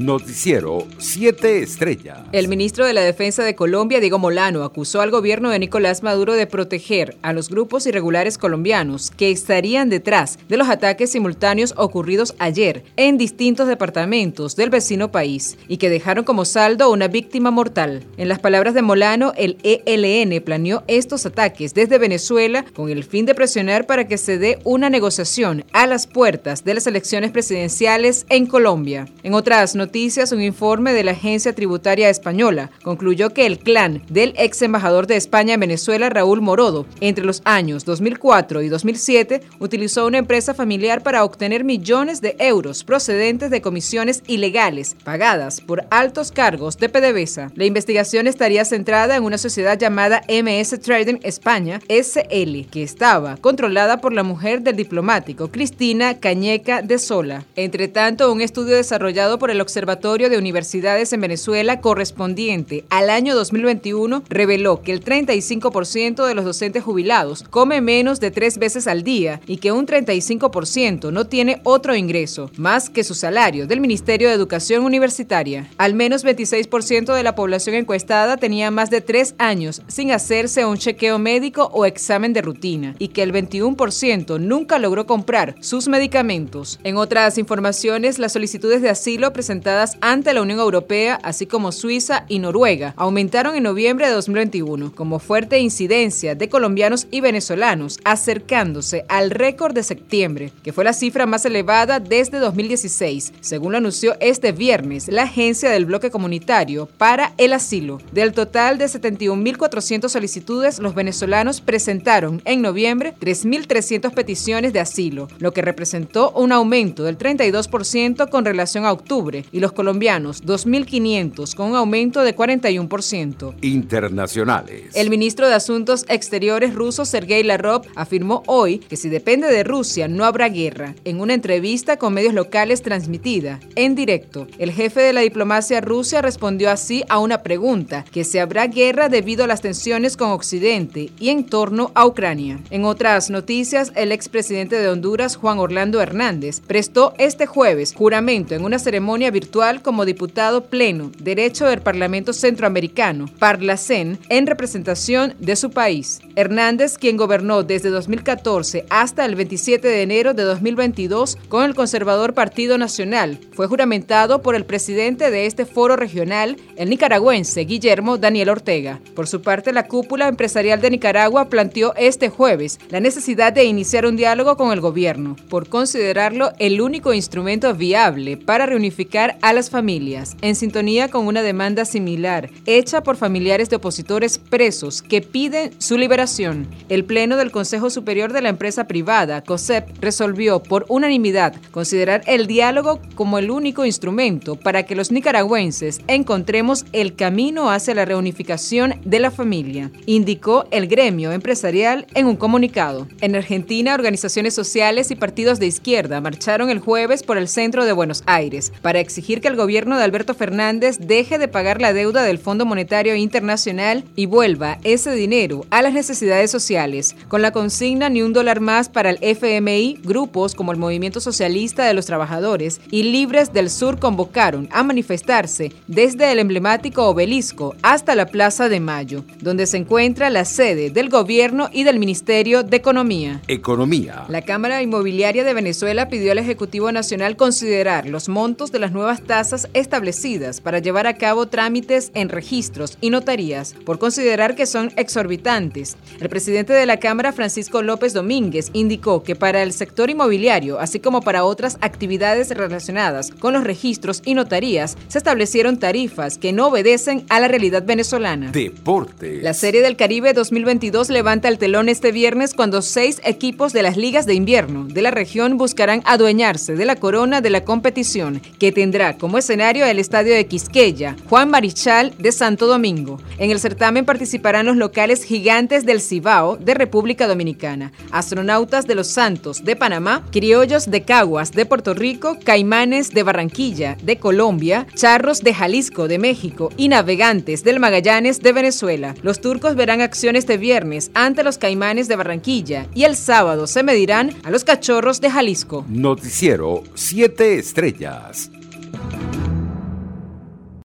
Noticiero 7 Estrellas. El ministro de la Defensa de Colombia, Diego Molano, acusó al gobierno de Nicolás Maduro de proteger a los grupos irregulares colombianos que estarían detrás de los ataques simultáneos ocurridos ayer en distintos departamentos del vecino país y que dejaron como saldo una víctima mortal. En las palabras de Molano, el ELN planeó estos ataques desde Venezuela con el fin de presionar para que se dé una negociación a las puertas de las elecciones presidenciales en Colombia. En otras noticias, un informe de la Agencia Tributaria Española concluyó que el clan del ex embajador de España en Venezuela, Raúl Morodo, entre los años 2004 y 2007, utilizó una empresa familiar para obtener millones de euros procedentes de comisiones ilegales pagadas por altos cargos de PDVSA. La investigación estaría centrada en una sociedad llamada MS Trading España, SL, que estaba controlada por la mujer del diplomático Cristina Cañeca de Sola. Entre tanto, un estudio desarrollado por el Observatorio de Universidades en Venezuela correspondiente al año 2021 reveló que el 35% de los docentes jubilados come menos de tres veces al día y que un 35% no tiene otro ingreso más que su salario del Ministerio de Educación Universitaria. Al menos 26% de la población encuestada tenía más de tres años sin hacerse un chequeo médico o examen de rutina y que el 21% nunca logró comprar sus medicamentos. En otras informaciones, las solicitudes de asilo presentadas ante la Unión Europea, así como Suiza y Noruega, aumentaron en noviembre de 2021 como fuerte incidencia de colombianos y venezolanos, acercándose al récord de septiembre, que fue la cifra más elevada desde 2016, según lo anunció este viernes la Agencia del Bloque Comunitario para el Asilo. Del total de 71.400 solicitudes, los venezolanos presentaron en noviembre 3.300 peticiones de asilo, lo que representó un aumento del 32% con relación a octubre y los colombianos 2.500 con un aumento de 41%. Internacionales. El ministro de Asuntos Exteriores ruso Sergei Lavrov afirmó hoy que si depende de Rusia no habrá guerra. En una entrevista con medios locales transmitida en directo, el jefe de la diplomacia rusa respondió así a una pregunta que si habrá guerra debido a las tensiones con Occidente y en torno a Ucrania. En otras noticias, el expresidente de Honduras, Juan Orlando Hernández, prestó este jueves juramento en una ceremonia virtual como diputado pleno, derecho del Parlamento Centroamericano, Parlacen, en representación de su país. Hernández, quien gobernó desde 2014 hasta el 27 de enero de 2022 con el conservador Partido Nacional, fue juramentado por el presidente de este foro regional, el nicaragüense Guillermo Daniel Ortega. Por su parte, la cúpula empresarial de Nicaragua planteó este jueves la necesidad de iniciar un diálogo con el gobierno, por considerarlo el único instrumento viable para reunificar a las familias, en sintonía con una demanda similar hecha por familiares de opositores presos que piden su liberación. El Pleno del Consejo Superior de la Empresa Privada, COSEP, resolvió por unanimidad considerar el diálogo como el único instrumento para que los nicaragüenses encontremos el camino hacia la reunificación de la familia, indicó el gremio empresarial en un comunicado. En Argentina, organizaciones sociales y partidos de izquierda marcharon el jueves por el centro de Buenos Aires para exigir que el gobierno de Alberto Fernández deje de pagar la deuda del Fondo Monetario Internacional y vuelva ese dinero a las necesidades sociales. Con la consigna ni un dólar más para el FMI, grupos como el Movimiento Socialista de los Trabajadores y Libres del Sur convocaron a manifestarse desde el emblemático obelisco hasta la Plaza de Mayo, donde se encuentra la sede del gobierno y del Ministerio de Economía. Economía. La Cámara Inmobiliaria de Venezuela pidió al Ejecutivo Nacional considerar los montos de las nuevas tasas establecidas para llevar a cabo trámites en registros y notarías por considerar que son exorbitantes. El presidente de la Cámara, Francisco López Domínguez, indicó que para el sector inmobiliario, así como para otras actividades relacionadas con los registros y notarías, se establecieron tarifas que no obedecen a la realidad venezolana. Deportes. La Serie del Caribe 2022 levanta el telón este viernes cuando seis equipos de las ligas de invierno de la región buscarán adueñarse de la corona de la competición, que como escenario el estadio de Quisqueya, Juan Marichal de Santo Domingo. En el certamen participarán los locales gigantes del Cibao de República Dominicana, astronautas de los Santos de Panamá, criollos de Caguas de Puerto Rico, caimanes de Barranquilla de Colombia, charros de Jalisco de México y navegantes del Magallanes de Venezuela. Los turcos verán acción este viernes ante los caimanes de Barranquilla y el sábado se medirán a los cachorros de Jalisco. Noticiero 7 Estrellas.